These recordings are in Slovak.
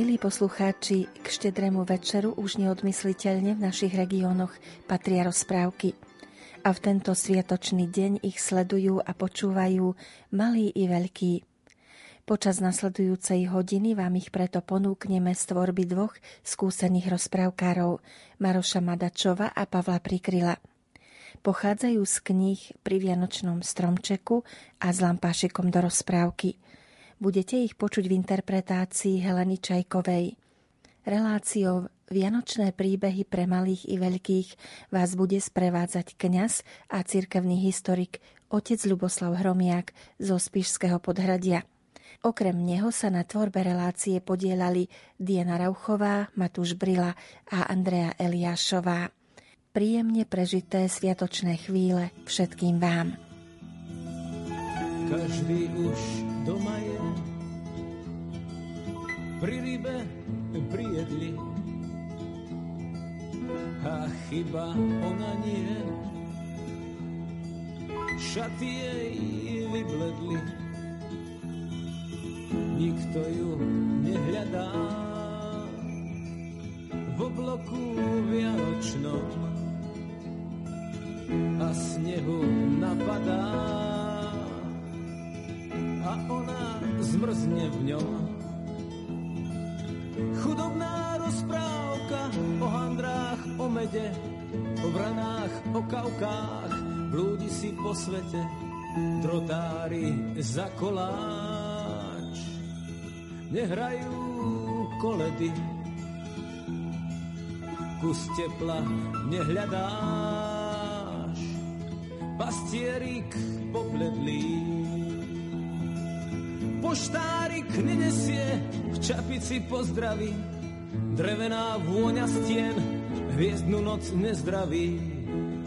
Milí poslucháči, k štedrému večeru už neodmysliteľne v našich regiónoch patria rozprávky. A v tento sviatočný deň ich sledujú a počúvajú malí i veľkí. Počas nasledujúcej hodiny vám ich preto ponúkneme z tvorby dvoch skúsených rozprávkárov, Maroša Madačova a Pavla Prikryla. Pochádzajú z kníh pri Vianočnom stromčeku a s lampášikom do rozprávky – Budete ich počuť v interpretácii Heleny Čajkovej. Reláciou Vianočné príbehy pre malých i veľkých vás bude sprevádzať kňaz a cirkevný historik otec Luboslav Hromiak zo Spišského podhradia. Okrem neho sa na tvorbe relácie podielali Diana Rauchová, Matúš Brila a Andrea Eliášová. Príjemne prežité sviatočné chvíle všetkým vám. Každý už doma je. Pri rybe prijedli a chyba ona nie. Šaty jej vybledli. Nikto ju nehľadá. V obloku vianočnom a snehu napadá a ona zmrzne v ňom Chudobná rozprávka o handrách, o mede, o branách, o kaukách, blúdi si po svete, drotári za koláč. Nehrajú koledy, kus tepla nehľadáš, pastierik pobledlý. Poštárik nenesie čapici pozdraví, drevená vôňa stien, hviezdnu noc nezdraví,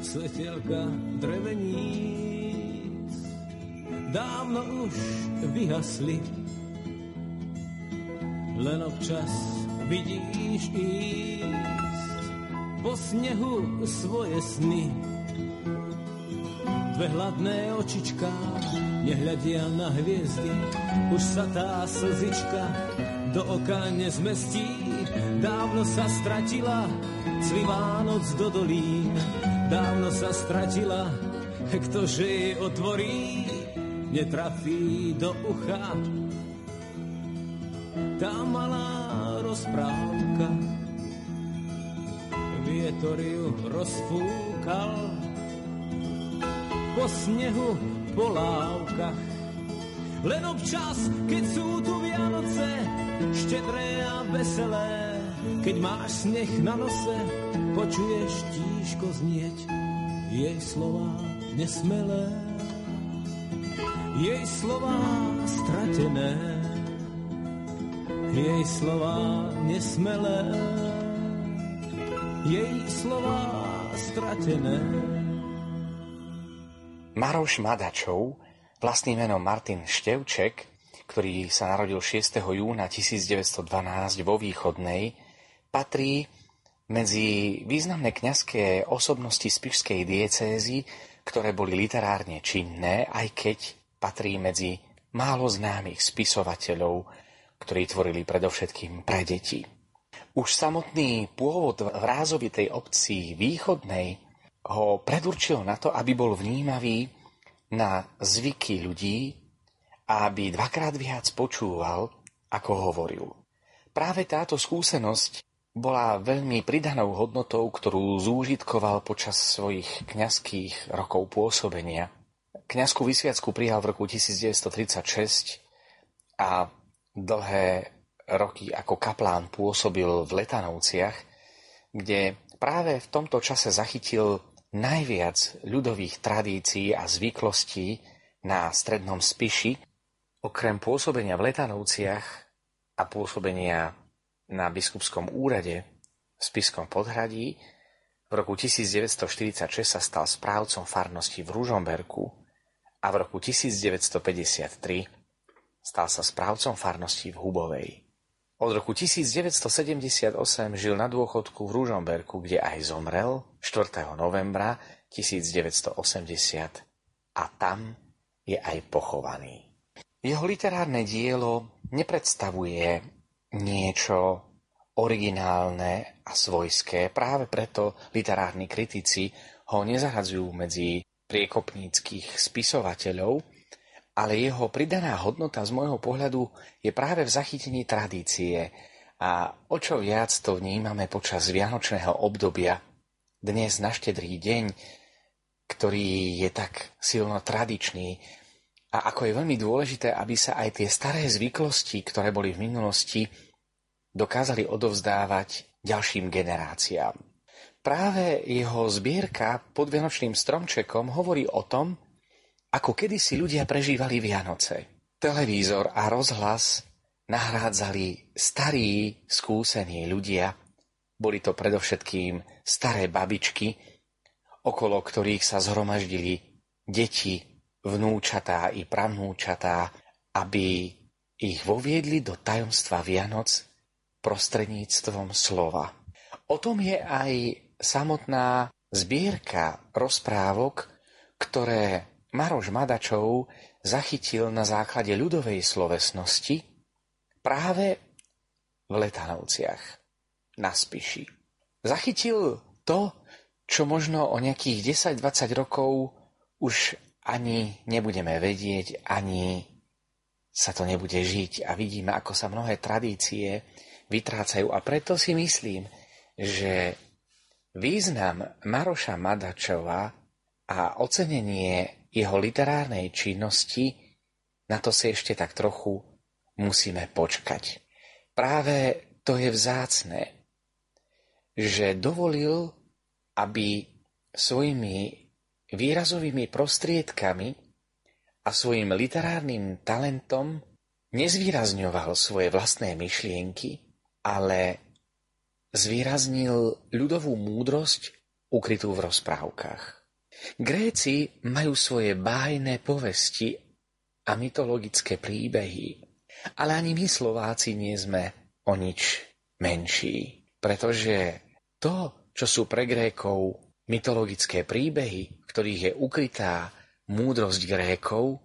svetelka dreveníc. Dávno už vyhasli, len občas vidíš ísť po snehu svoje sny. Dve hladné očičká nehľadia na hviezdy, už sa tá slzička do oka nezmestí. Dávno sa stratila cvivá noc do dolín. Dávno sa stratila, ktože jej otvorí, netrafí do ucha. Tá malá rozprávka, vietor ju rozfúkal po snehu, po lávkach. Len občas, keď sú tu Vianoce, štedré a veselé. Keď máš sneh na nose, počuješ tížko znieť jej slova nesmelé. Jej slova stratené, jej slova nesmelé, jej slova stratené. Maroš Madačov, vlastným menom Martin Števček, ktorý sa narodil 6. júna 1912 vo Východnej, patrí medzi významné kňazské osobnosti spišskej diecézy, ktoré boli literárne činné, aj keď patrí medzi málo známych spisovateľov, ktorí tvorili predovšetkým pre deti. Už samotný pôvod v rázovitej obci východnej ho predurčil na to, aby bol vnímavý na zvyky ľudí a aby dvakrát viac počúval, ako hovoril. Práve táto skúsenosť bola veľmi pridanou hodnotou, ktorú zúžitkoval počas svojich kňazských rokov pôsobenia. Kňazskú vysviacku prijal v roku 1936 a dlhé roky ako kaplán pôsobil v Letanovciach, kde práve v tomto čase zachytil najviac ľudových tradícií a zvyklostí na strednom Spiši. Okrem pôsobenia v Letanovciach a pôsobenia na biskupskom úrade v Spiskom podhradí v roku 1946 sa stal správcom farnosti v Ružomberku a v roku 1953 Stal sa správcom farnosti v Hubovej. Od roku 1978 žil na dôchodku v Ružomberku, kde aj zomrel 4. novembra 1980 a tam je aj pochovaný. Jeho literárne dielo nepredstavuje niečo originálne a svojské, práve preto literárni kritici ho nezahadzujú medzi priekopníckých spisovateľov, ale jeho pridaná hodnota z môjho pohľadu je práve v zachytení tradície a o čo viac to vnímame počas vianočného obdobia. Dnes na štedrý deň, ktorý je tak silno tradičný a ako je veľmi dôležité, aby sa aj tie staré zvyklosti, ktoré boli v minulosti, dokázali odovzdávať ďalším generáciám. Práve jeho zbierka pod Vianočným stromčekom hovorí o tom, ako kedysi ľudia prežívali Vianoce. Televízor a rozhlas nahrádzali starí, skúsení ľudia. Boli to predovšetkým staré babičky, okolo ktorých sa zhromaždili deti, vnúčatá i pravnúčatá, aby ich voviedli do tajomstva Vianoc prostredníctvom slova. O tom je aj samotná zbierka rozprávok, ktoré Maroš Madačov zachytil na základe ľudovej slovesnosti práve v Letanovciach na Spiši. Zachytil to, čo možno o nejakých 10-20 rokov už ani nebudeme vedieť, ani sa to nebude žiť a vidíme, ako sa mnohé tradície vytrácajú. A preto si myslím, že význam Maroša Madačova a ocenenie jeho literárnej činnosti, na to si ešte tak trochu musíme počkať. Práve to je vzácne, že dovolil, aby svojimi výrazovými prostriedkami a svojim literárnym talentom nezvýrazňoval svoje vlastné myšlienky, ale zvýraznil ľudovú múdrosť ukrytú v rozprávkach. Gréci majú svoje bájne povesti a mytologické príbehy, ale ani my Slováci nie sme o nič menší, pretože to, čo sú pre Grékov mytologické príbehy, v ktorých je ukrytá múdrosť Grékov,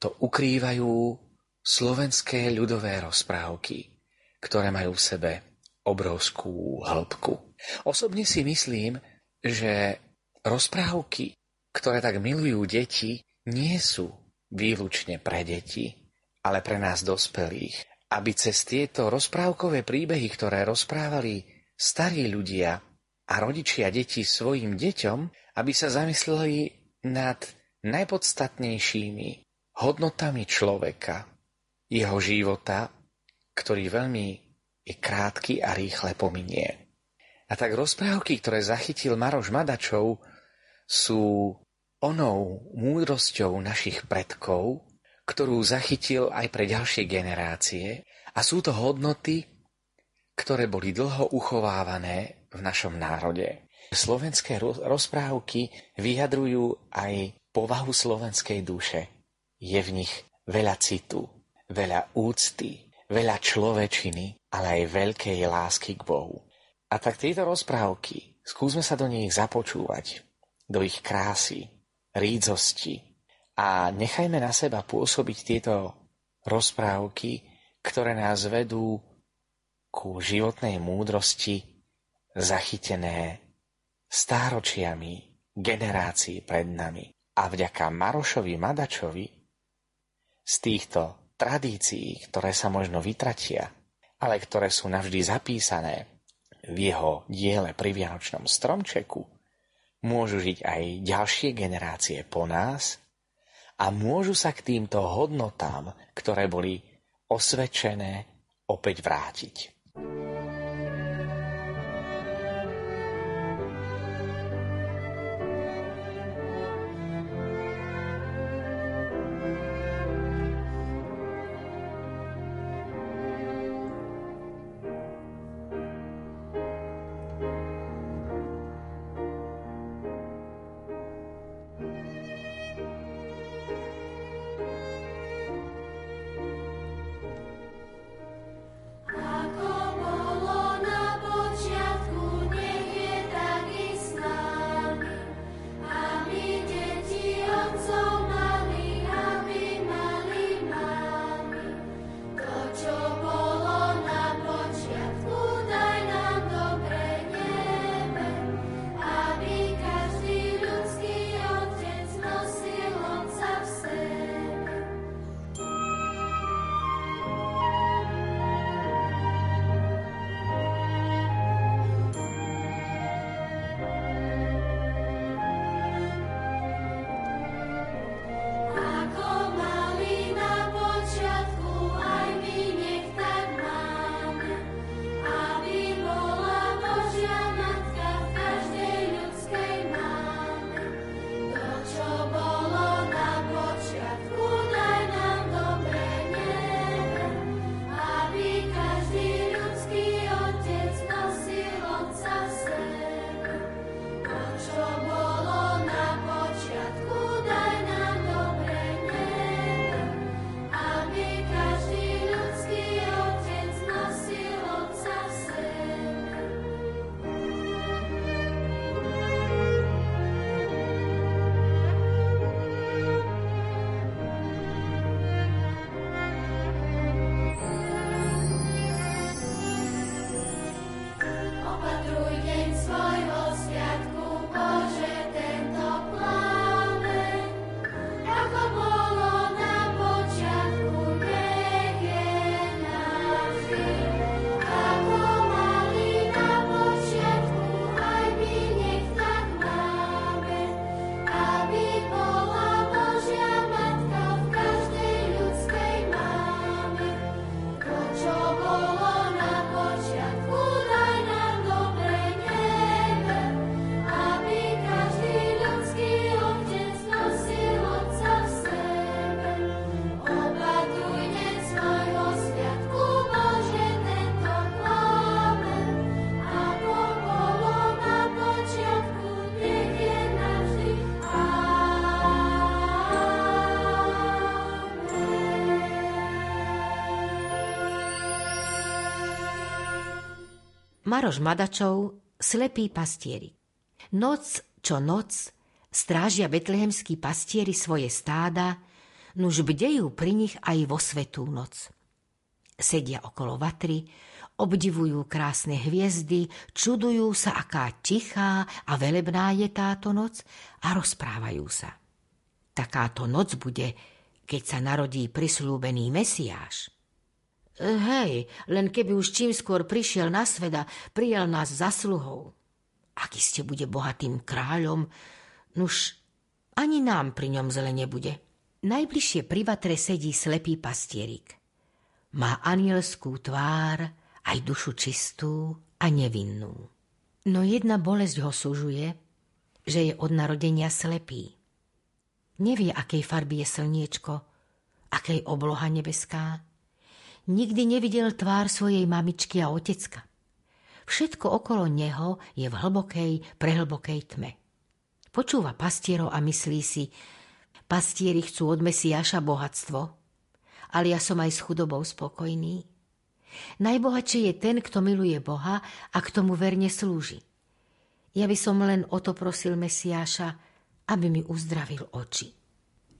to ukrývajú slovenské ľudové rozprávky, ktoré majú v sebe obrovskú hĺbku. Osobne si myslím, že Rozprávky, ktoré tak milujú deti, nie sú výlučne pre deti, ale pre nás dospelých. Aby cez tieto rozprávkové príbehy, ktoré rozprávali starí ľudia a rodičia detí svojim deťom, aby sa zamysleli nad najpodstatnejšími hodnotami človeka, jeho života, ktorý veľmi je krátky a rýchle pominie. A tak rozprávky, ktoré zachytil Maroš Madačov, sú onou múdrosťou našich predkov, ktorú zachytil aj pre ďalšie generácie a sú to hodnoty, ktoré boli dlho uchovávané v našom národe. Slovenské rozprávky vyjadrujú aj povahu slovenskej duše. Je v nich veľa citu, veľa úcty, veľa človečiny, ale aj veľkej lásky k Bohu. A tak tieto rozprávky, skúsme sa do nich započúvať, do ich krásy, rídzosti A nechajme na seba pôsobiť tieto rozprávky, ktoré nás vedú ku životnej múdrosti zachytené stáročiami generácií pred nami. A vďaka Marošovi Madačovi z týchto tradícií, ktoré sa možno vytratia, ale ktoré sú navždy zapísané v jeho diele pri Vianočnom stromčeku, môžu žiť aj ďalšie generácie po nás a môžu sa k týmto hodnotám, ktoré boli osvedčené, opäť vrátiť. Maroš Madačov, slepý pastieri. Noc čo noc strážia betlehemskí pastieri svoje stáda, nuž bdejú pri nich aj vo svetú noc. Sedia okolo vatry, obdivujú krásne hviezdy, čudujú sa, aká tichá a velebná je táto noc a rozprávajú sa. Takáto noc bude, keď sa narodí prislúbený Mesiáš. Hej, len keby už čím skôr prišiel na sveda, prijal nás zasluhou. Ak iste bude bohatým kráľom, nuž ani nám pri ňom zle nebude. Najbližšie pri vatre sedí slepý pastierik. Má anielskú tvár, aj dušu čistú a nevinnú. No jedna bolesť ho sužuje, že je od narodenia slepý. Nevie, akej farby je slniečko, akej obloha nebeská, nikdy nevidel tvár svojej mamičky a otecka. Všetko okolo neho je v hlbokej, prehlbokej tme. Počúva pastierov a myslí si, pastieri chcú od Mesiáša bohatstvo, ale ja som aj s chudobou spokojný. Najbohatší je ten, kto miluje Boha a k tomu verne slúži. Ja by som len o to prosil Mesiáša, aby mi uzdravil oči.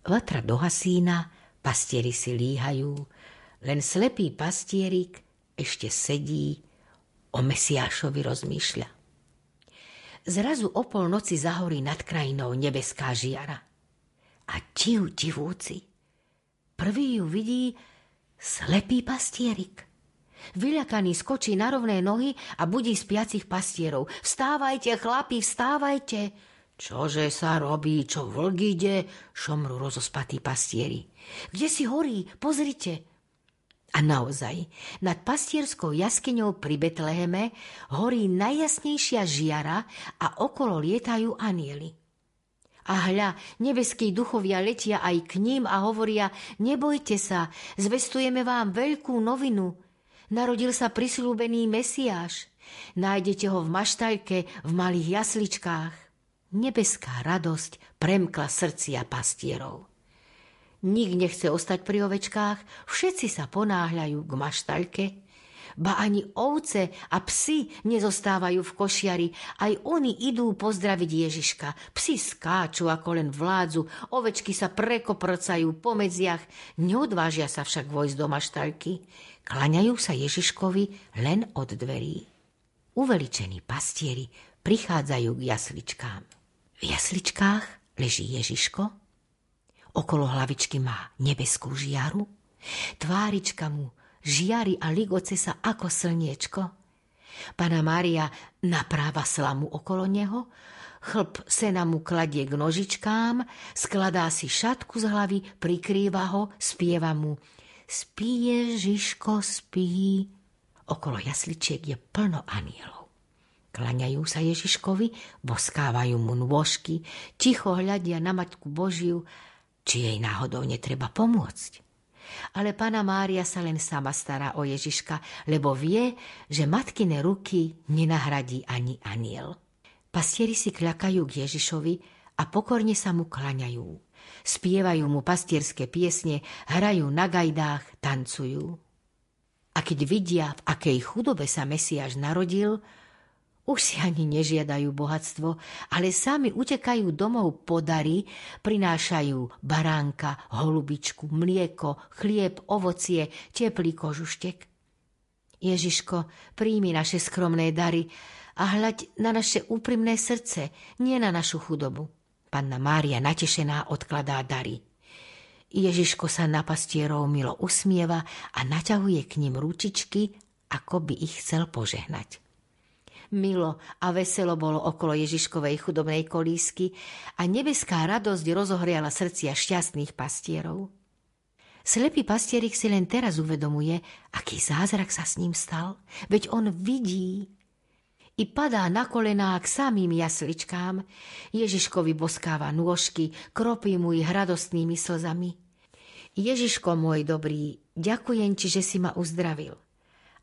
Vatra do hasína, pastieri si líhajú, len slepý pastierik ešte sedí, o Mesiášovi rozmýšľa. Zrazu o polnoci zahorí nad krajinou nebeská žiara. A div divúci, prvý ju vidí slepý pastierik. Vyľakaný skočí na rovné nohy a budí spiacich pastierov. Vstávajte, chlapi, vstávajte! Čože sa robí, čo vlk ide? Šomru rozospatí pastieri. Kde si horí? Pozrite. A naozaj, nad pastierskou jaskyňou pri Betleheme horí najjasnejšia žiara a okolo lietajú anieli. A hľa, nebeskí duchovia letia aj k ním a hovoria, nebojte sa, zvestujeme vám veľkú novinu. Narodil sa prislúbený Mesiáš. Nájdete ho v maštajke, v malých jasličkách. Nebeská radosť premkla srdcia pastierov. Nik nechce ostať pri ovečkách, všetci sa ponáhľajú k maštaľke, ba ani ovce a psi nezostávajú v košiari, aj oni idú pozdraviť Ježiška. Psi skáču ako len vládzu, ovečky sa prekoprcajú po medziach, neodvážia sa však vojsť do maštaľky. Klaňajú sa Ježiškovi len od dverí. Uveličení pastieri prichádzajú k jasličkám. V jasličkách leží Ježiško, okolo hlavičky má nebeskú žiaru, tvárička mu žiari a ligoce sa ako slniečko. Pana Mária napráva slamu okolo neho, chlp sena mu kladie k nožičkám, skladá si šatku z hlavy, prikrýva ho, spieva mu Spí Ježiško, spí. Okolo jasličiek je plno anielov. Klaňajú sa Ježiškovi, boskávajú mu nôžky, ticho hľadia na Maťku Božiu, či jej náhodou netreba pomôcť. Ale pána Mária sa len sama stará o Ježiška, lebo vie, že matkine ruky nenahradí ani aniel. Pastieri si kľakajú k Ježišovi a pokorne sa mu klaňajú. Spievajú mu pastierské piesne, hrajú na gajdách, tancujú. A keď vidia, v akej chudobe sa Mesiáš narodil, už si ani nežiadajú bohatstvo, ale sami utekajú domov podary, prinášajú baránka, holubičku, mlieko, chlieb, ovocie, teplý kožuštek. Ježiško, príjmi naše skromné dary a hľaď na naše úprimné srdce, nie na našu chudobu. Panna Mária natešená odkladá dary. Ježiško sa na pastierov milo usmieva a naťahuje k ním ručičky, ako by ich chcel požehnať. Milo a veselo bolo okolo Ježiškovej chudobnej kolísky a nebeská radosť rozohriala srdcia šťastných pastierov. Slepý pastierik si len teraz uvedomuje, aký zázrak sa s ním stal, veď on vidí. I padá na kolená k samým jasličkám. Ježiškovi boskáva nôžky, kropí mu ich radostnými slzami. Ježiško môj dobrý, ďakujem ti, že si ma uzdravil.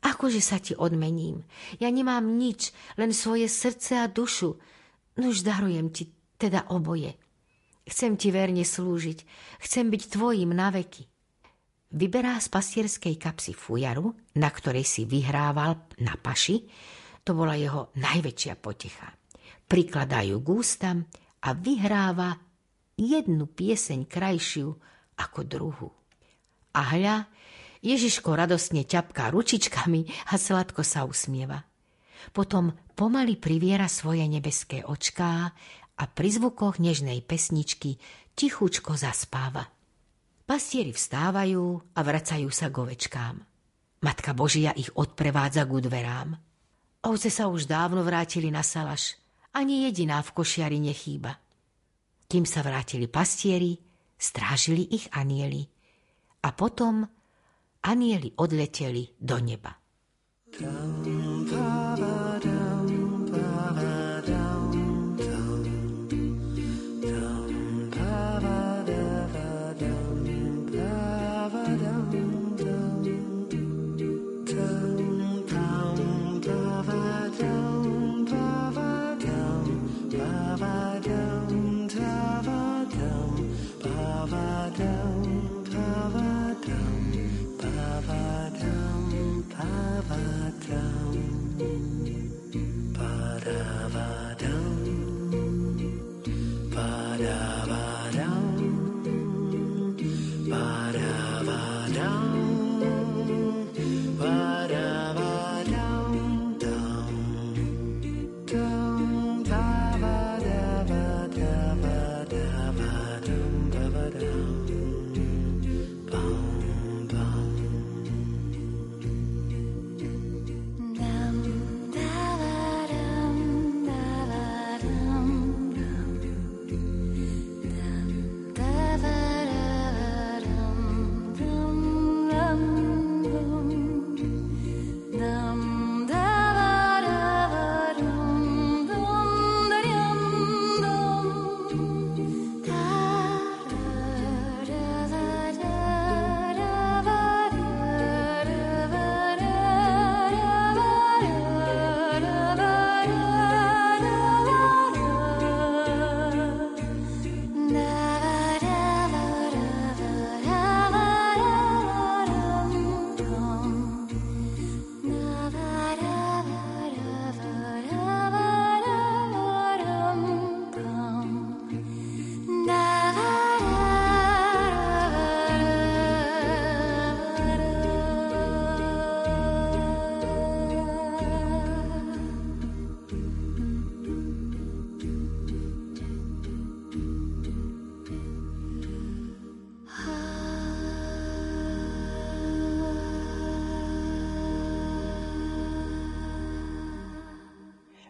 Akože sa ti odmením? Ja nemám nič, len svoje srdce a dušu. Nuž darujem ti teda oboje. Chcem ti verne slúžiť, chcem byť tvojim na veky. Vyberá z pastierskej kapsy fujaru, na ktorej si vyhrával na paši, to bola jeho najväčšia potecha. Prikladá ju k ústam a vyhráva jednu pieseň krajšiu ako druhú. A hľa, Ježiško radostne ťapká ručičkami a sladko sa usmieva. Potom pomaly priviera svoje nebeské očká a pri zvukoch nežnej pesničky tichučko zaspáva. Pastieri vstávajú a vracajú sa k ovečkám. Matka Božia ich odprevádza k dverám. Ovce sa už dávno vrátili na salaš. Ani jediná v košiari nechýba. Kým sa vrátili pastieri, strážili ich anieli. A potom anieli odleteli do neba. down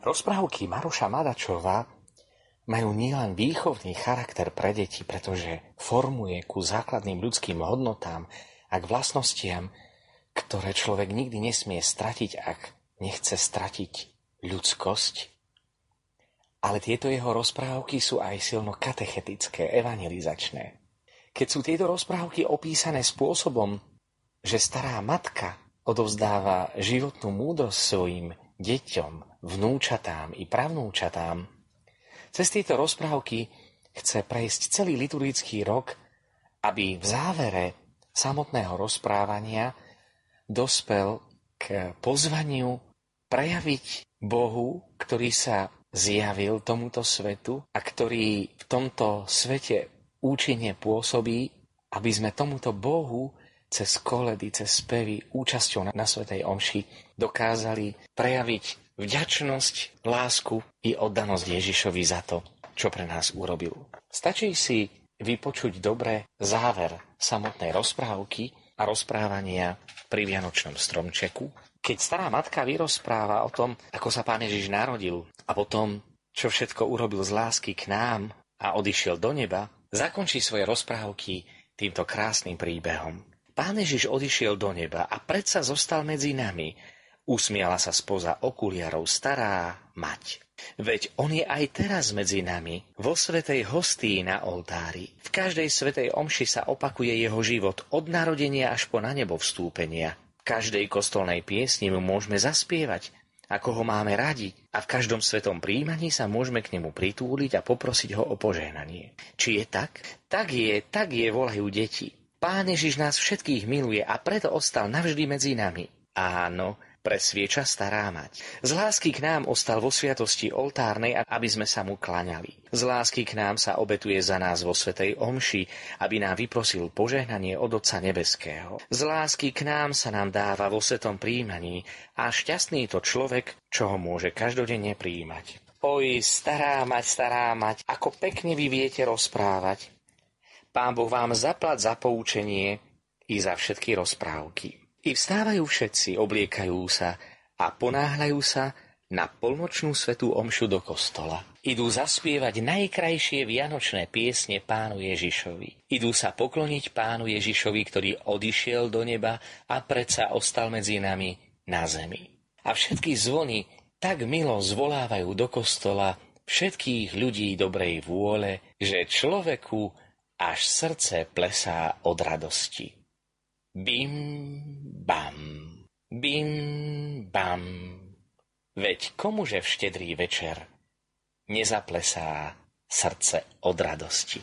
Rozprávky Maruša Madačova majú nielen výchovný charakter pre deti, pretože formuje ku základným ľudským hodnotám a k vlastnostiam, ktoré človek nikdy nesmie stratiť, ak nechce stratiť ľudskosť. Ale tieto jeho rozprávky sú aj silno katechetické, evangelizačné. Keď sú tieto rozprávky opísané spôsobom, že stará matka odovzdáva životnú múdrosť svojim deťom, vnúčatám i pravnúčatám, cez tieto rozprávky chce prejsť celý liturgický rok, aby v závere samotného rozprávania dospel k pozvaniu prejaviť Bohu, ktorý sa zjavil tomuto svetu a ktorý v tomto svete účinne pôsobí, aby sme tomuto Bohu cez koledy, cez spevy, účasťou na, na Svetej Omši dokázali prejaviť vďačnosť, lásku i oddanosť Ježišovi za to, čo pre nás urobil. Stačí si vypočuť dobre záver samotnej rozprávky a rozprávania pri Vianočnom stromčeku, keď stará matka vyrozpráva o tom, ako sa pán Ježiš narodil a potom, čo všetko urobil z lásky k nám a odišiel do neba, zakončí svoje rozprávky týmto krásnym príbehom. Pán Ježiš odišiel do neba a predsa zostal medzi nami. Usmiala sa spoza okuliarov stará mať. Veď on je aj teraz medzi nami, vo svetej hostí na oltári. V každej svetej omši sa opakuje jeho život od narodenia až po na nebo vstúpenia. V každej kostolnej piesni mu môžeme zaspievať, ako ho máme radi a v každom svetom príjmaní sa môžeme k nemu pritúliť a poprosiť ho o požehnanie. Či je tak? Tak je, tak je, volajú deti. Pán Ježiš nás všetkých miluje a preto ostal navždy medzi nami. Áno, presvieča stará mať. Z lásky k nám ostal vo sviatosti oltárnej, aby sme sa mu klaňali. Z lásky k nám sa obetuje za nás vo svetej omši, aby nám vyprosil požehnanie od Otca Nebeského. Z lásky k nám sa nám dáva vo svetom príjmaní a šťastný to človek, čo ho môže každodenne príjmať. Oj, stará mať, stará mať, ako pekne vy viete rozprávať. Pán Boh vám zaplat za poučenie i za všetky rozprávky. I vstávajú všetci, obliekajú sa a ponáhľajú sa na polnočnú svetú omšu do kostola. Idú zaspievať najkrajšie vianočné piesne pánu Ježišovi. Idú sa pokloniť pánu Ježišovi, ktorý odišiel do neba a predsa ostal medzi nami na zemi. A všetky zvony tak milo zvolávajú do kostola všetkých ľudí dobrej vôle, že človeku až srdce plesá od radosti. Bim, bam, bim, bam. Veď komuže v štedrý večer nezaplesá srdce od radosti.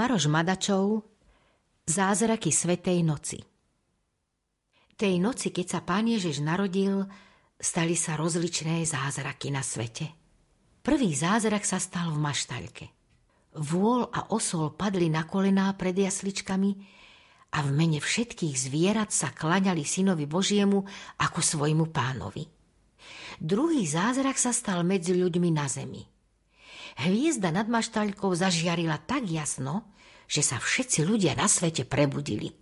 Maroš Madačov Zázraky Svetej noci Tej noci, keď sa Pán Ježiš narodil, stali sa rozličné zázraky na svete. Prvý zázrak sa stal v maštaľke. Vôl a osol padli na kolená pred jasličkami a v mene všetkých zvierat sa klaňali synovi Božiemu ako svojmu pánovi. Druhý zázrak sa stal medzi ľuďmi na zemi. Hviezda nad maštaľkou zažiarila tak jasno, že sa všetci ľudia na svete prebudili.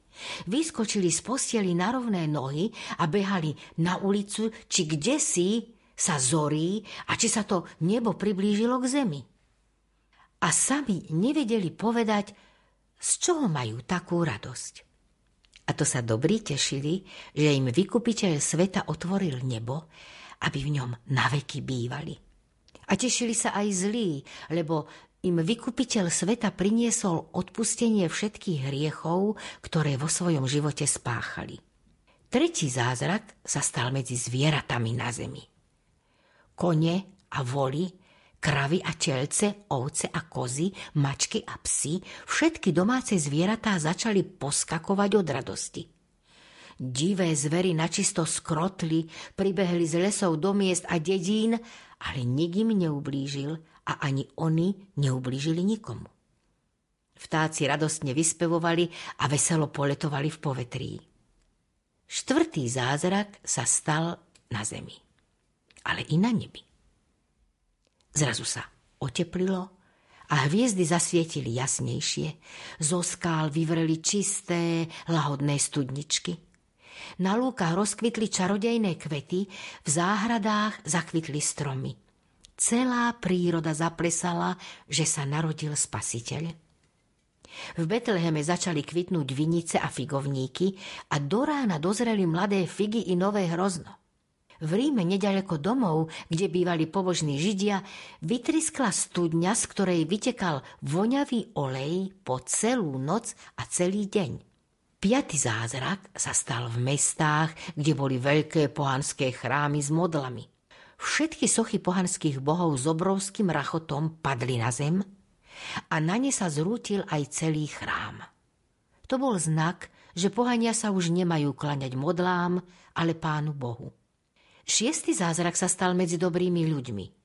Vyskočili z posteli na rovné nohy a behali na ulicu, či kde si sa zorí a či sa to nebo priblížilo k zemi. A sami nevedeli povedať, z čoho majú takú radosť. A to sa dobrí tešili, že im vykupiteľ sveta otvoril nebo, aby v ňom naveky bývali. A tešili sa aj zlí, lebo im vykupiteľ sveta priniesol odpustenie všetkých hriechov, ktoré vo svojom živote spáchali. Tretí zázrak sa stal medzi zvieratami na zemi. Kone a voli, kravy a telce, ovce a kozy, mačky a psy, všetky domáce zvieratá začali poskakovať od radosti. Divé zvery načisto skrotli, pribehli z lesov do miest a dedín, ale nik im neublížil a ani oni neublížili nikomu. Vtáci radostne vyspevovali a veselo poletovali v povetrí. Štvrtý zázrak sa stal na zemi, ale i na nebi. Zrazu sa oteplilo a hviezdy zasvietili jasnejšie. Zo skál vyvreli čisté, lahodné studničky – na lúkach rozkvitli čarodejné kvety, v záhradách zakvitli stromy. Celá príroda zaplesala, že sa narodil spasiteľ. V Betleheme začali kvitnúť vinice a figovníky a do rána dozreli mladé figy i nové hrozno. V Ríme, nedaleko domov, kde bývali pobožní Židia, vytriskla studňa, z ktorej vytekal voňavý olej po celú noc a celý deň. Piatý zázrak sa stal v mestách, kde boli veľké pohanské chrámy s modlami. Všetky sochy pohanských bohov s obrovským rachotom padli na zem a na ne sa zrútil aj celý chrám. To bol znak, že pohania sa už nemajú klaňať modlám, ale pánu Bohu. Šiestý zázrak sa stal medzi dobrými ľuďmi –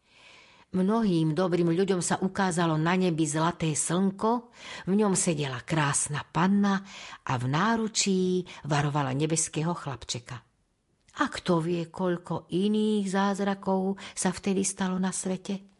Mnohým dobrým ľuďom sa ukázalo na nebi zlaté slnko, v ňom sedela krásna panna a v náručí varovala nebeského chlapčeka. A kto vie, koľko iných zázrakov sa vtedy stalo na svete?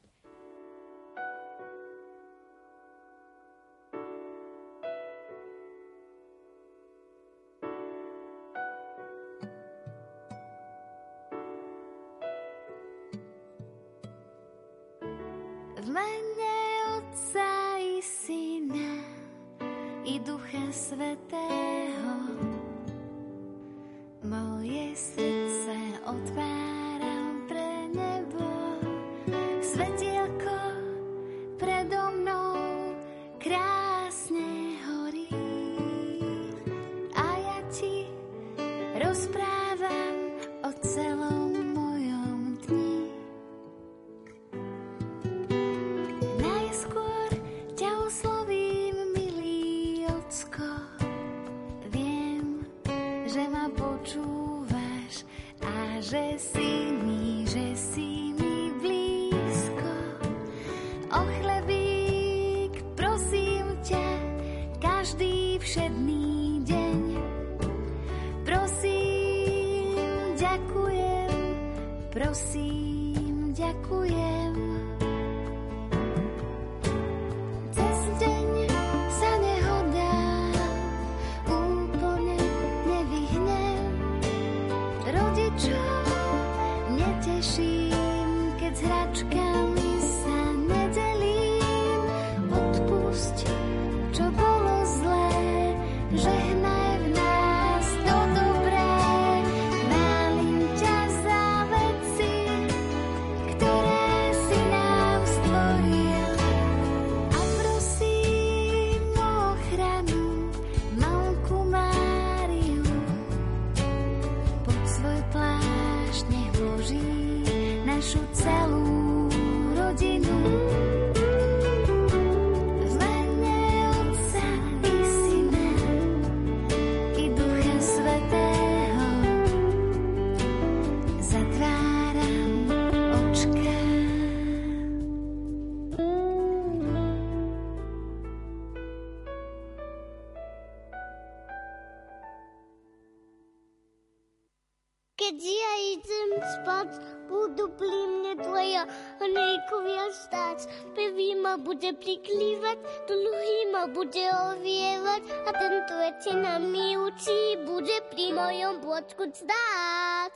Priklívať, druhý ma bude ovievať a ten tretí na mi učí, bude pri mojom bočku stáť.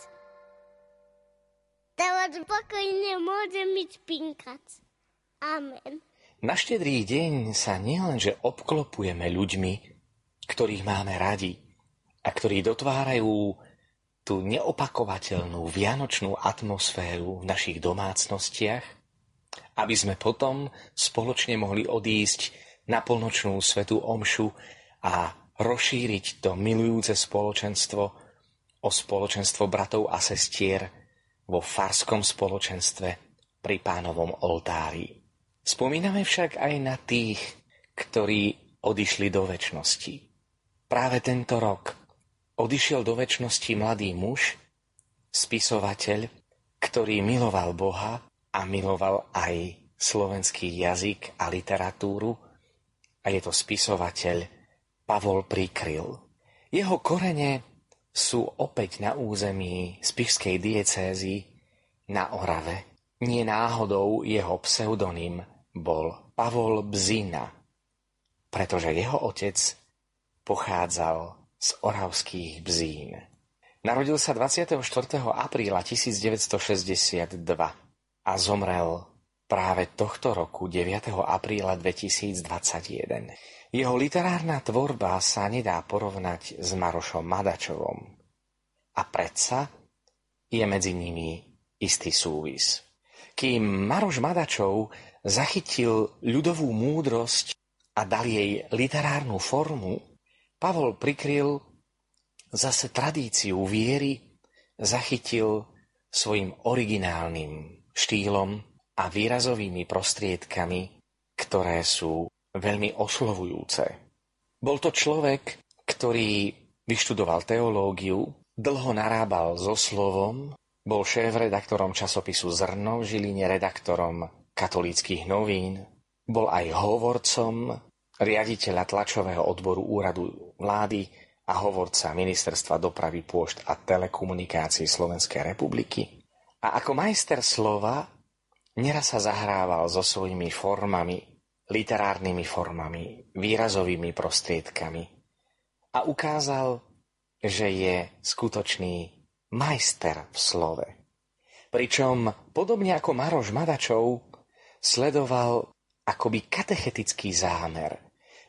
Teraz spokojne môžem mi spinkať. Amen. Na štedrý deň sa nielenže obklopujeme ľuďmi, ktorých máme radi a ktorí dotvárajú tú neopakovateľnú vianočnú atmosféru v našich domácnostiach, aby sme potom spoločne mohli odísť na polnočnú svetú omšu a rozšíriť to milujúce spoločenstvo o spoločenstvo bratov a sestier vo farskom spoločenstve pri pánovom oltári. Spomíname však aj na tých, ktorí odišli do väčšnosti. Práve tento rok odišiel do väčšnosti mladý muž, spisovateľ, ktorý miloval Boha a miloval aj slovenský jazyk a literatúru a je to spisovateľ Pavol Prikryl. Jeho korene sú opäť na území spišskej diecézy na Orave. Nie náhodou jeho pseudonym bol Pavol Bzina, pretože jeho otec pochádzal z Oravských bzín. Narodil sa 24. apríla 1962 a zomrel práve tohto roku 9. apríla 2021. Jeho literárna tvorba sa nedá porovnať s Marošom Madačovom. A predsa je medzi nimi istý súvis. Kým Maroš Madačov zachytil ľudovú múdrosť a dal jej literárnu formu, Pavol prikryl zase tradíciu viery, zachytil svojim originálnym štýlom a výrazovými prostriedkami, ktoré sú veľmi oslovujúce. Bol to človek, ktorý vyštudoval teológiu, dlho narábal so slovom, bol šéf-redaktorom časopisu Zrno v Žiline, redaktorom katolíckých novín, bol aj hovorcom riaditeľa tlačového odboru úradu vlády a hovorca Ministerstva dopravy, pôšt a telekomunikácií Slovenskej republiky. A ako majster slova neraz sa zahrával so svojimi formami, literárnymi formami, výrazovými prostriedkami a ukázal, že je skutočný majster v slove. Pričom, podobne ako Maroš Madačov, sledoval akoby katechetický zámer –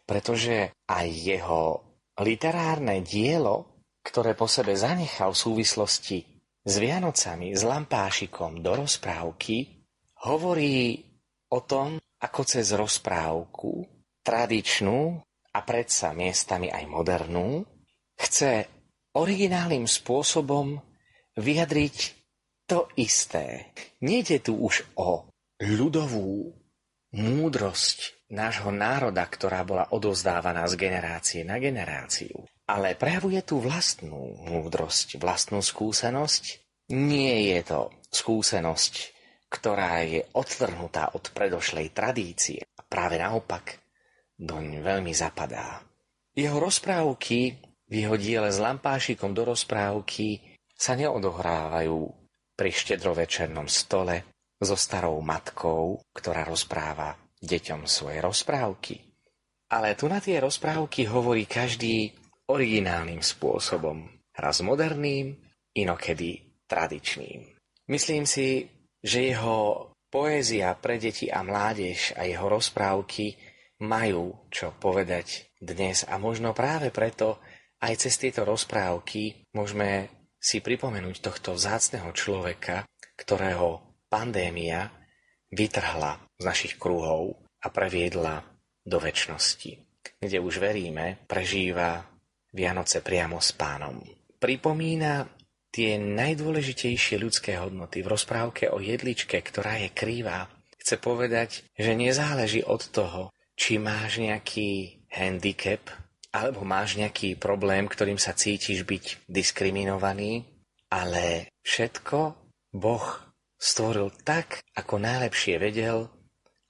pretože aj jeho literárne dielo, ktoré po sebe zanechal v súvislosti s Vianocami, s lampášikom do rozprávky, hovorí o tom, ako cez rozprávku, tradičnú a predsa miestami aj modernú, chce originálnym spôsobom vyjadriť to isté. Nejde tu už o ľudovú múdrosť nášho národa, ktorá bola odozdávaná z generácie na generáciu. Ale prejavuje tú vlastnú múdrosť, vlastnú skúsenosť. Nie je to skúsenosť, ktorá je odtrhnutá od predošlej tradície. A práve naopak, doň veľmi zapadá. Jeho rozprávky v jeho diele s lampášikom do rozprávky sa neodohrávajú pri štedrovečernom stole so starou matkou, ktorá rozpráva deťom svoje rozprávky. Ale tu na tie rozprávky hovorí každý originálnym spôsobom. Raz moderným, inokedy tradičným. Myslím si, že jeho poézia pre deti a mládež a jeho rozprávky majú čo povedať dnes a možno práve preto aj cez tieto rozprávky môžeme si pripomenúť tohto vzácneho človeka, ktorého pandémia vytrhla z našich kruhov a previedla do väčšnosti, kde už veríme, prežíva Vianoce priamo s pánom. Pripomína tie najdôležitejšie ľudské hodnoty v rozprávke o jedličke, ktorá je krýva. Chce povedať, že nezáleží od toho, či máš nejaký handicap alebo máš nejaký problém, ktorým sa cítiš byť diskriminovaný, ale všetko Boh stvoril tak, ako najlepšie vedel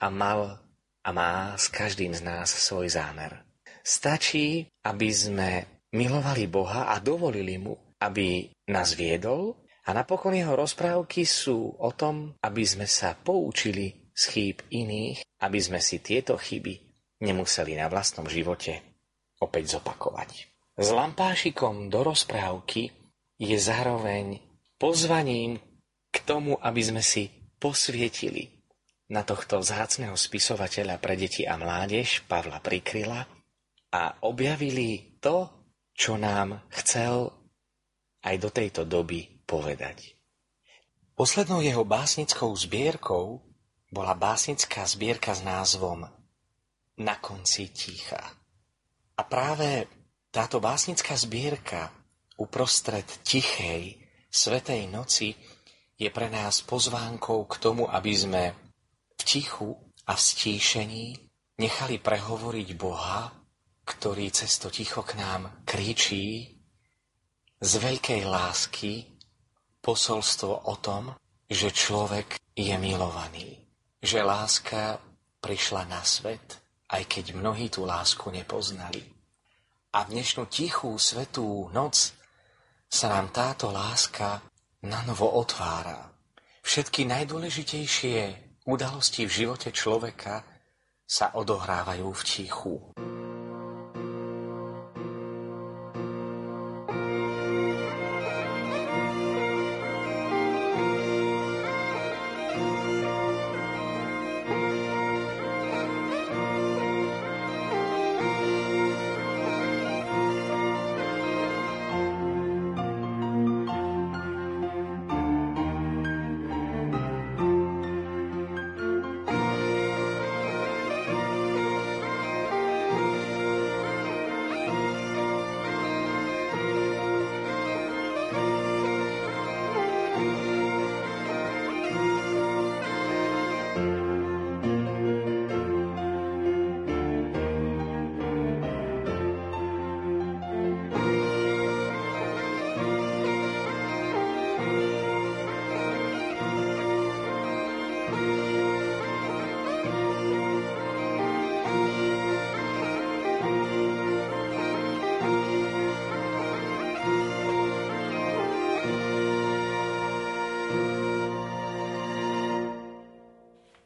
a mal a má s každým z nás svoj zámer. Stačí, aby sme milovali Boha a dovolili mu, aby nás viedol a napokon jeho rozprávky sú o tom, aby sme sa poučili z chýb iných, aby sme si tieto chyby nemuseli na vlastnom živote opäť zopakovať. S lampášikom do rozprávky je zároveň pozvaním k tomu, aby sme si posvietili na tohto vzácného spisovateľa pre deti a mládež Pavla Prikryla a objavili to, čo nám chcel aj do tejto doby povedať. Poslednou jeho básnickou zbierkou bola básnická zbierka s názvom Na konci ticha. A práve táto básnická zbierka uprostred tichej, svetej noci je pre nás pozvánkou k tomu, aby sme v tichu a v stíšení nechali prehovoriť Boha, ktorý cez to ticho k nám kričí z veľkej lásky posolstvo o tom, že človek je milovaný. Že láska prišla na svet, aj keď mnohí tú lásku nepoznali. A v dnešnú tichú, svetú noc sa nám táto láska na novo otvára. Všetky najdôležitejšie udalosti v živote človeka sa odohrávajú v tichu.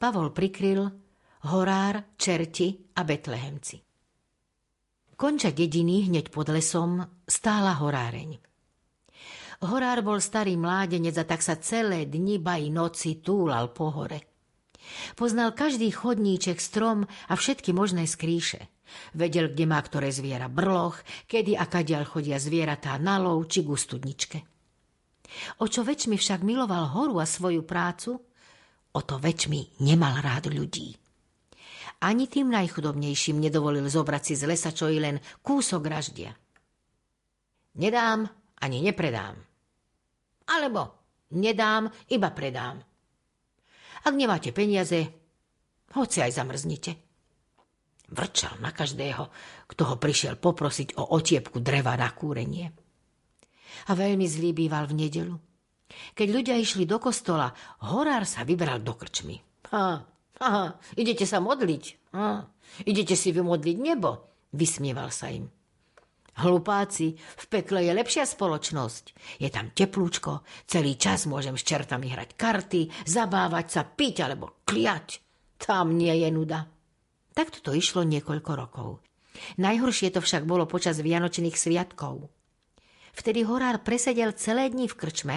Pavol prikryl horár, čerti a betlehemci. Konča dediny hneď pod lesom stála horáreň. Horár bol starý mládenec a tak sa celé dni, ba noci túlal po hore. Poznal každý chodníček, strom a všetky možné skríše. Vedel, kde má ktoré zviera brloch, kedy a kadiaľ chodia zvieratá na lov či k. O čo väčšmi však miloval horu a svoju prácu, o to väčšmi nemal rád ľudí. Ani tým najchudobnejším nedovolil zobrať si z lesa čo i len kúsok raždia. Nedám ani nepredám. Alebo nedám, iba predám. Ak nemáte peniaze, hoci aj zamrznite. Vrčal na každého, kto ho prišiel poprosiť o otiepku dreva na kúrenie. A veľmi zlý býval v nedelu keď ľudia išli do kostola, horár sa vybral do krčmy. Ha, ha, idete sa modliť. Ha, idete si vymodliť nebo. Vysmieval sa im. Hlupáci, v pekle je lepšia spoločnosť. Je tam teplúčko, celý čas môžem s čertami hrať karty, zabávať sa, piť alebo kliať. Tam nie je nuda. Takto to išlo niekoľko rokov. Najhoršie to však bolo počas Vianočných sviatkov. Vtedy horár presedel celé dni v krčme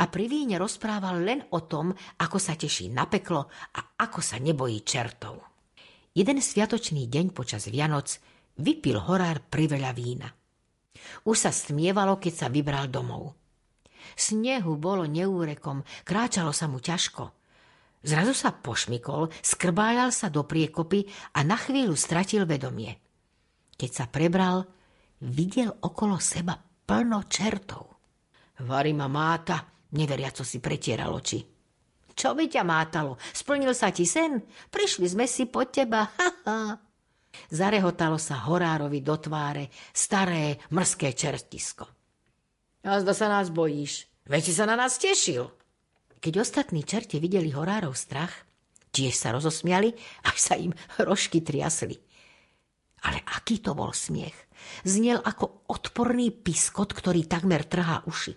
a pri víne rozprával len o tom, ako sa teší na peklo a ako sa nebojí čertov. Jeden sviatočný deň počas Vianoc vypil horár priveľa vína. Už sa stmievalo, keď sa vybral domov. Snehu bolo neúrekom, kráčalo sa mu ťažko. Zrazu sa pošmykol, skrbáľal sa do priekopy a na chvíľu stratil vedomie. Keď sa prebral, videl okolo seba plno čertov. Vary ma máta, neveriaco si pretieral oči. Čo by ťa mátalo? Splnil sa ti sen? Prišli sme si po teba, ha, ha. Zarehotalo sa horárovi do tváre staré mrské čertisko. A zda sa nás bojíš, veď si sa na nás tešil. Keď ostatní čerte videli horárov strach, tiež sa rozosmiali, až sa im rožky triasli. Ale aký to bol smiech. Znel ako odporný piskot, ktorý takmer trhá uši.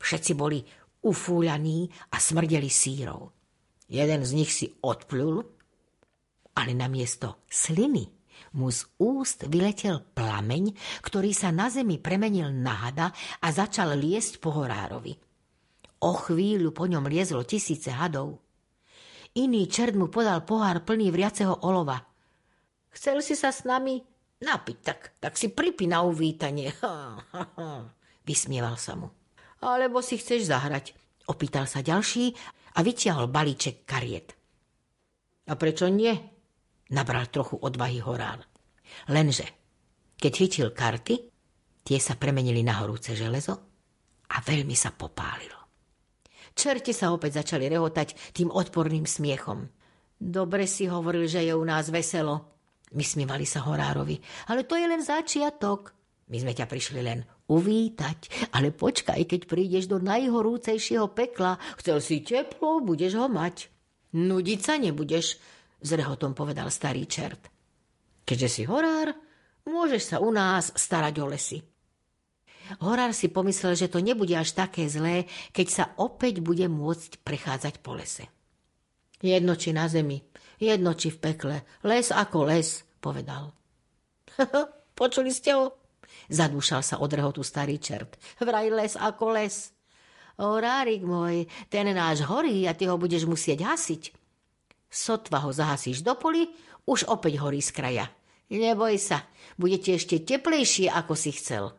Všetci boli ufúľaní a smrdeli sírov. Jeden z nich si odplul, ale namiesto sliny mu z úst vyletel plameň, ktorý sa na zemi premenil na hada a začal liesť po horárovi. O chvíľu po ňom liezlo tisíce hadov. Iný čert mu podal pohár plný vriaceho olova. Chcel si sa s nami napiť, tak, tak si pripi na uvítanie. Ha. Vysmieval sa mu. Alebo si chceš zahrať? Opýtal sa ďalší a vytiahol balíček kariet. A prečo nie? Nabral trochu odvahy horár. Lenže, keď chytil karty, tie sa premenili na horúce železo a veľmi sa popálilo. Čerti sa opäť začali rehotať tým odporným smiechom. Dobre si hovoril, že je u nás veselo. Vysmievali sa horárovi. Ale to je len začiatok. My sme ťa prišli len uvítať. Ale počkaj, keď prídeš do najhorúcejšieho pekla. Chcel si teplo, budeš ho mať. Nudiť sa nebudeš, s rehotom povedal starý čert. Keďže si horár, môžeš sa u nás starať o lesy. Horár si pomyslel, že to nebude až také zlé, keď sa opäť bude môcť prechádzať po lese. Jedno či na zemi, jedno či v pekle, les ako les, povedal. Počuli ste ho? Zadúšal sa od rehotu starý čert. Vraj les ako les. O, Rárik môj, ten náš horí a ty ho budeš musieť hasiť. Sotva ho zahasíš do poli, už opäť horí z kraja. Neboj sa, budete ešte teplejšie, ako si chcel.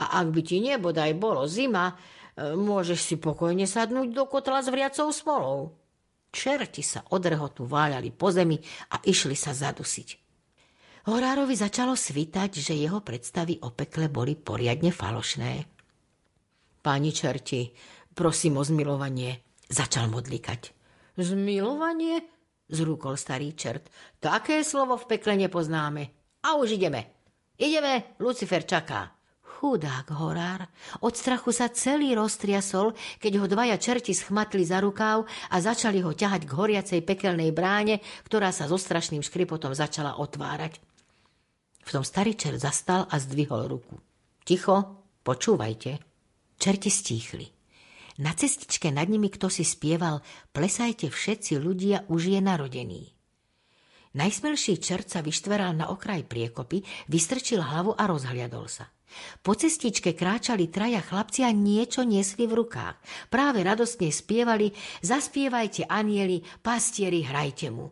A ak by ti nebodaj bolo zima, e, môžeš si pokojne sadnúť do kotla s vriacou smolou. Čerti sa od rehotu váľali po zemi a išli sa zadusiť. Horárovi začalo svitať, že jeho predstavy o pekle boli poriadne falošné. Páni čerti, prosím o zmilovanie, začal modlikať. Zmilovanie? zrúkol starý čert. Také slovo v pekle nepoznáme. A už ideme. Ideme, Lucifer čaká. Chudák horár. Od strachu sa celý roztriasol, keď ho dvaja čerti schmatli za rukáv a začali ho ťahať k horiacej pekelnej bráne, ktorá sa so strašným škripotom začala otvárať. V tom starý čert zastal a zdvihol ruku. Ticho, počúvajte. Čerti stíchli. Na cestičke nad nimi kto si spieval Plesajte všetci ľudia, už je narodený. Najsmelší čert sa vyštveral na okraj priekopy, vystrčil hlavu a rozhliadol sa. Po cestičke kráčali traja chlapci a niečo niesli v rukách. Práve radostne spievali Zaspievajte anieli, pastieri, hrajte mu.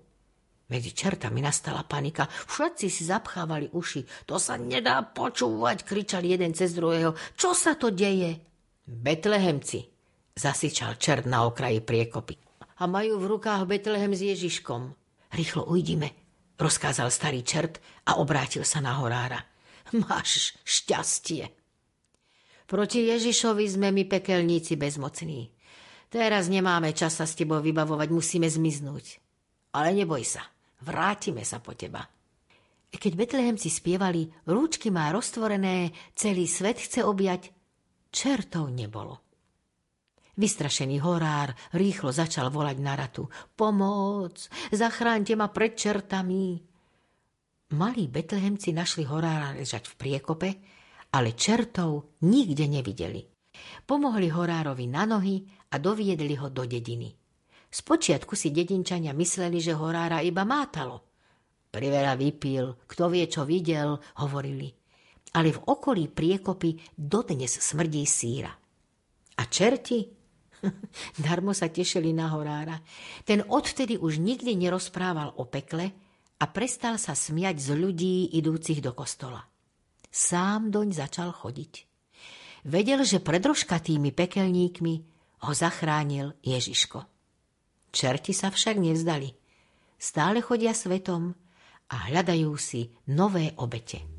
Medzi čertami nastala panika. Všetci si zapchávali uši. To sa nedá počúvať, kričali jeden cez druhého. Čo sa to deje? Betlehemci, zasičal čert na okraji priekopy. A majú v rukách Betlehem s Ježiškom. Rýchlo ujdime, rozkázal starý čert a obrátil sa na horára. Máš šťastie. Proti Ježišovi sme my pekelníci bezmocní. Teraz nemáme čas sa s tebou vybavovať, musíme zmiznúť. Ale neboj sa, vrátime sa po teba. Keď Betlehemci spievali, rúčky má roztvorené, celý svet chce objať, čertov nebolo. Vystrašený horár rýchlo začal volať na ratu. Pomoc! Zachránte ma pred čertami! Malí betlehemci našli horára ležať v priekope, ale čertov nikde nevideli. Pomohli horárovi na nohy a doviedli ho do dediny. Spočiatku si dedinčania mysleli, že horára iba mátalo. Priveľa vypil, kto vie, čo videl, hovorili. Ale v okolí priekopy dodnes smrdí síra. A čerti? Darmo sa tešili na horára. Ten odvtedy už nikdy nerozprával o pekle, a prestal sa smiať z ľudí idúcich do kostola. Sám doň začal chodiť. Vedel, že pred rožkatými pekelníkmi ho zachránil Ježiško. Čerti sa však nevzdali. Stále chodia svetom a hľadajú si nové obete.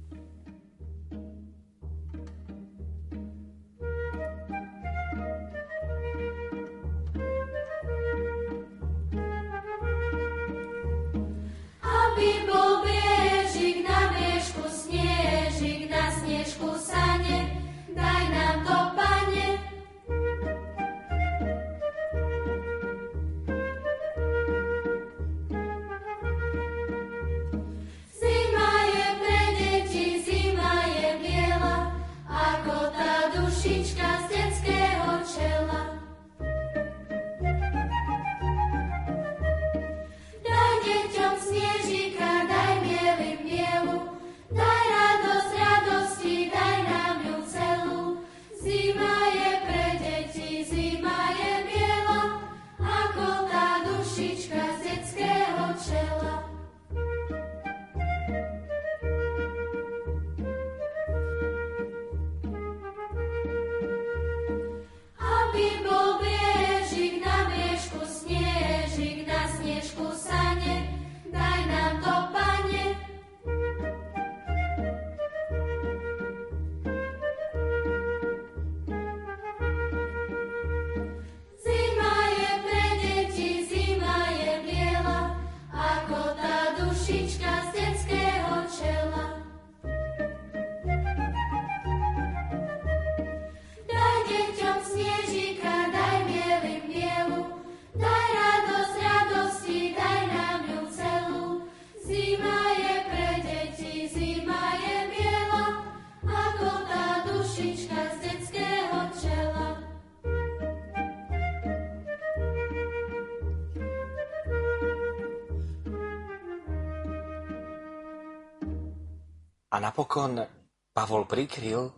Napokon Pavol prikryl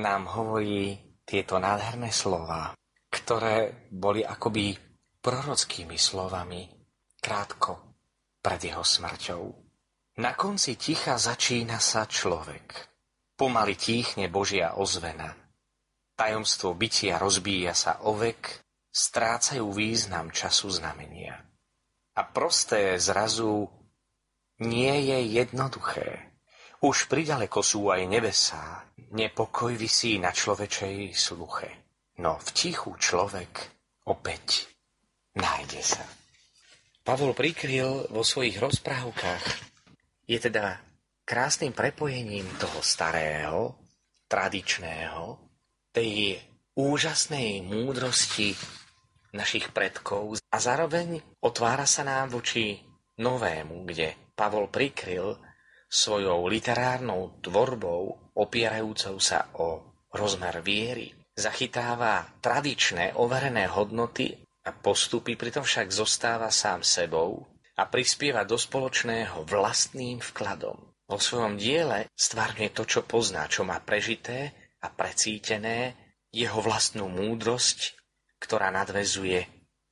nám hovorí tieto nádherné slova, ktoré boli akoby prorockými slovami krátko pred jeho smrťou. Na konci ticha začína sa človek. Pomaly tíchne Božia ozvena. Tajomstvo bytia rozbíja sa ovek, strácajú význam času znamenia. A prosté zrazu nie je jednoduché. Už pridaleko sú aj nebesá, nepokoj vysí na človečej sluche. No v tichu človek opäť nájde sa. Pavol prikryl vo svojich rozprávkach je teda krásnym prepojením toho starého, tradičného, tej úžasnej múdrosti našich predkov a zároveň otvára sa nám voči novému, kde Pavol prikryl svojou literárnou tvorbou opierajúcou sa o rozmer viery, zachytáva tradičné overené hodnoty a postupy, pritom však zostáva sám sebou a prispieva do spoločného vlastným vkladom. Vo svojom diele stvárne to, čo pozná, čo má prežité a precítené, jeho vlastnú múdrosť, ktorá nadvezuje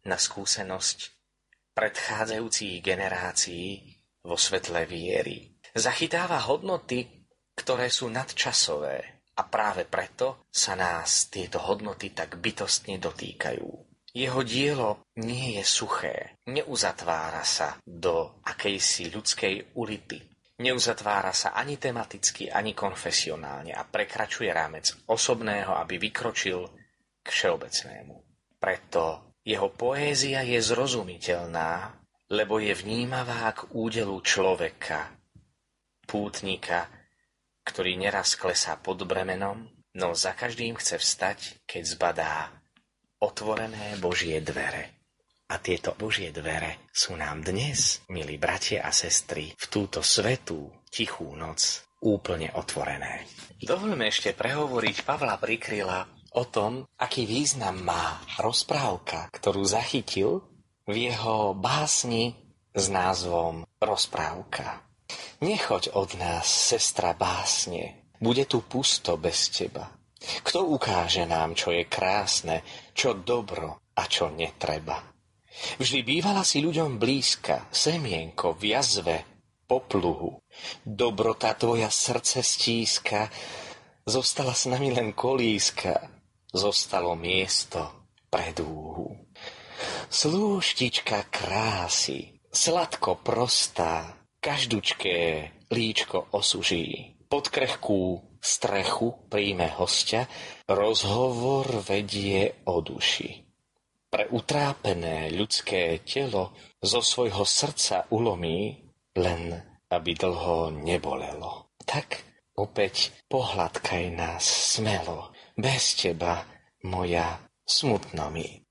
na skúsenosť predchádzajúcich generácií vo svetle viery zachytáva hodnoty, ktoré sú nadčasové a práve preto sa nás tieto hodnoty tak bytostne dotýkajú. Jeho dielo nie je suché, neuzatvára sa do akejsi ľudskej ulity. Neuzatvára sa ani tematicky, ani konfesionálne a prekračuje rámec osobného, aby vykročil k všeobecnému. Preto jeho poézia je zrozumiteľná, lebo je vnímavá k údelu človeka, pútnika, ktorý neraz klesá pod bremenom, no za každým chce vstať, keď zbadá otvorené Božie dvere. A tieto Božie dvere sú nám dnes, milí bratia a sestry, v túto svetú, tichú noc úplne otvorené. Dovolíme ešte prehovoriť Pavla Prikryla o tom, aký význam má rozprávka, ktorú zachytil v jeho básni s názvom Rozprávka. Nechoď od nás, sestra básne, bude tu pusto bez teba. Kto ukáže nám, čo je krásne, čo dobro a čo netreba? Vždy bývala si ľuďom blízka, semienko v jazve, popluhu. Dobrota tvoja srdce stíska, zostala s nami len kolíska, zostalo miesto pre dúhu. Slúštička krásy, sladko prostá, Každučké líčko osuží, pod krehkú strechu príjme hostia, rozhovor vedie o duši. Pre utrápené ľudské telo zo svojho srdca ulomí, len aby dlho nebolelo. Tak opäť pohľadkaj nás smelo, bez teba, moja smutno mi.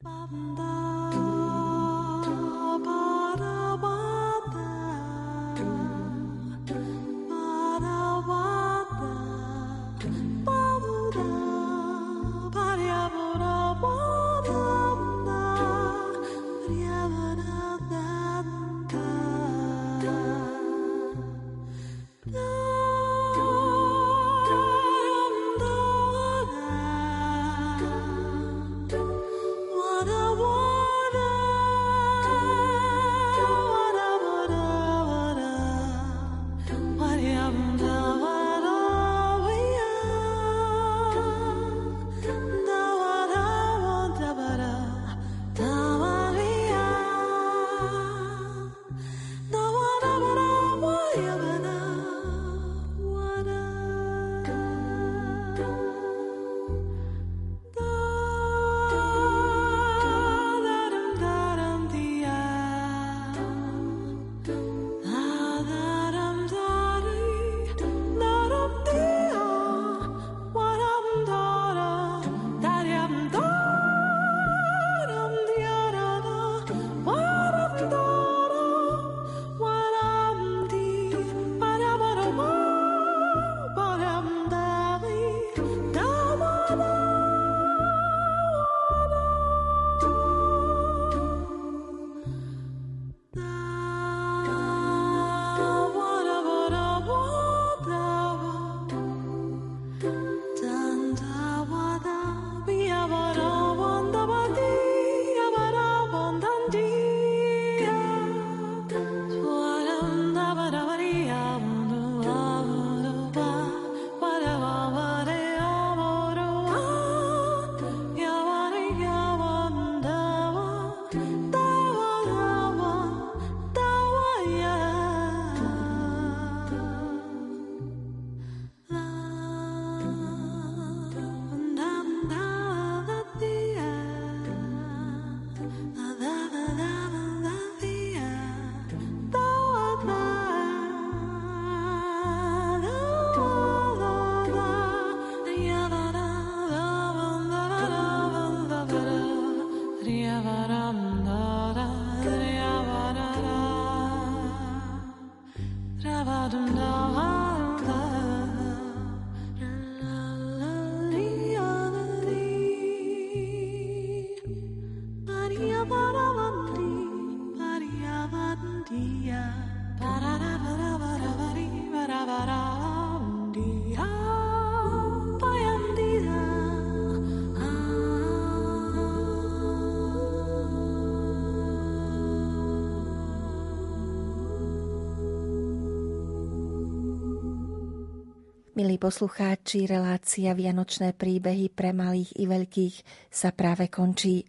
Milí poslucháči, relácia Vianočné príbehy pre malých i veľkých sa práve končí.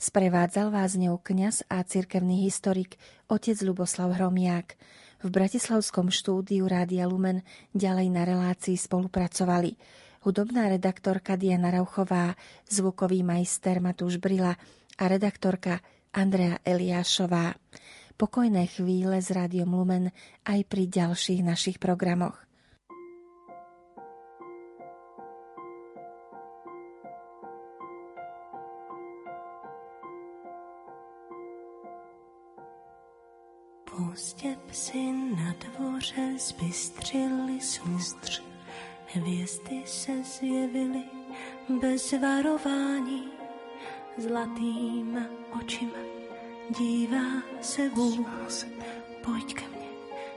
Sprevádzal vás ňou kňaz a cirkevný historik otec Luboslav Hromiak. V bratislavskom štúdiu Rádia Lumen ďalej na relácii spolupracovali hudobná redaktorka Diana Rauchová, zvukový majster Matúš Brila a redaktorka Andrea Eliášová. Pokojné chvíle s Rádiom Lumen aj pri ďalších našich programoch. Pozdě psi na dvoře zbystřili smustř. Hvězdy se zjevily bez varování. Zlatýma očima dívá se Bůh. Pojď ke mně,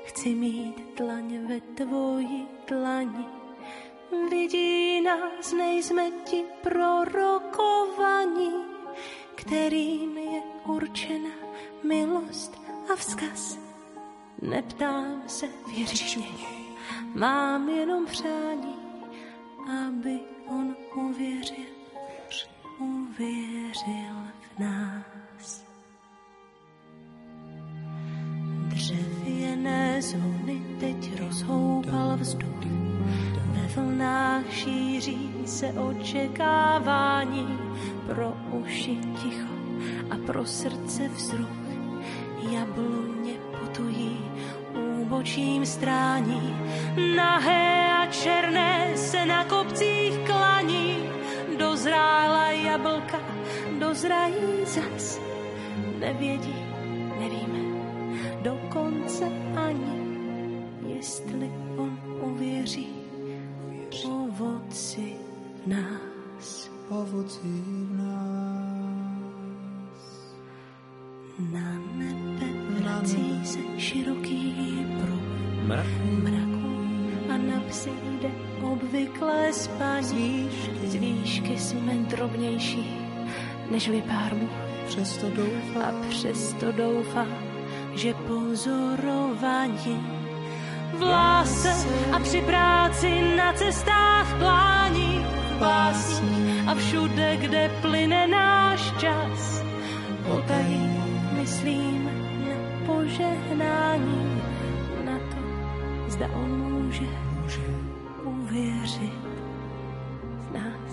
chci mít dlaň ve tvoji dlani. Vidí nás, nejsme ti prorokovaní, kterým je určena milost a vzkaz. Neptám se, věříš mám jenom přání, aby on uvěřil, uvěřil v nás. Dřevěné zvony teď rozhoupal vzduch, ve vlnách šíří se očekávání, pro uši ticho a pro srdce vzruch jabloně úbočím strání, nahé a černé se na kopcích klaní, dozrála jablka, dozrají zas, nevědí, nevíme, dokonce ani, jestli on uvěří ovoci v nás. Ovoci v nás. Na nebe vrací se široký pruh mraku a na psy jde obvyklé spaní. Z výšky jsme drobnější než vypár mu. Přesto doufám, A přesto doufá, že pozorování v láse a při práci na cestách plání v básních a všude, kde plyne náš čas. Potají myslím požehnání, na to, zda on může, může uvěřit v nás.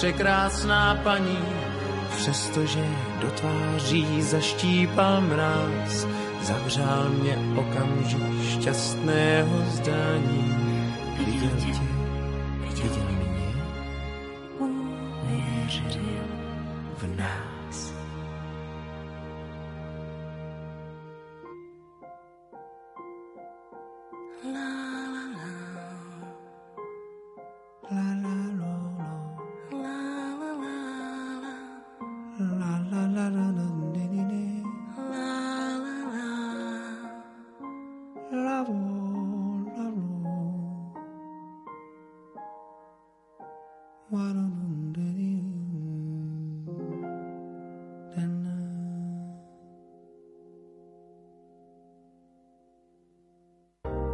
Překrásná paní, přestože do tváří zaštípal mráz, zavřál mě okamžik šťastného zdání.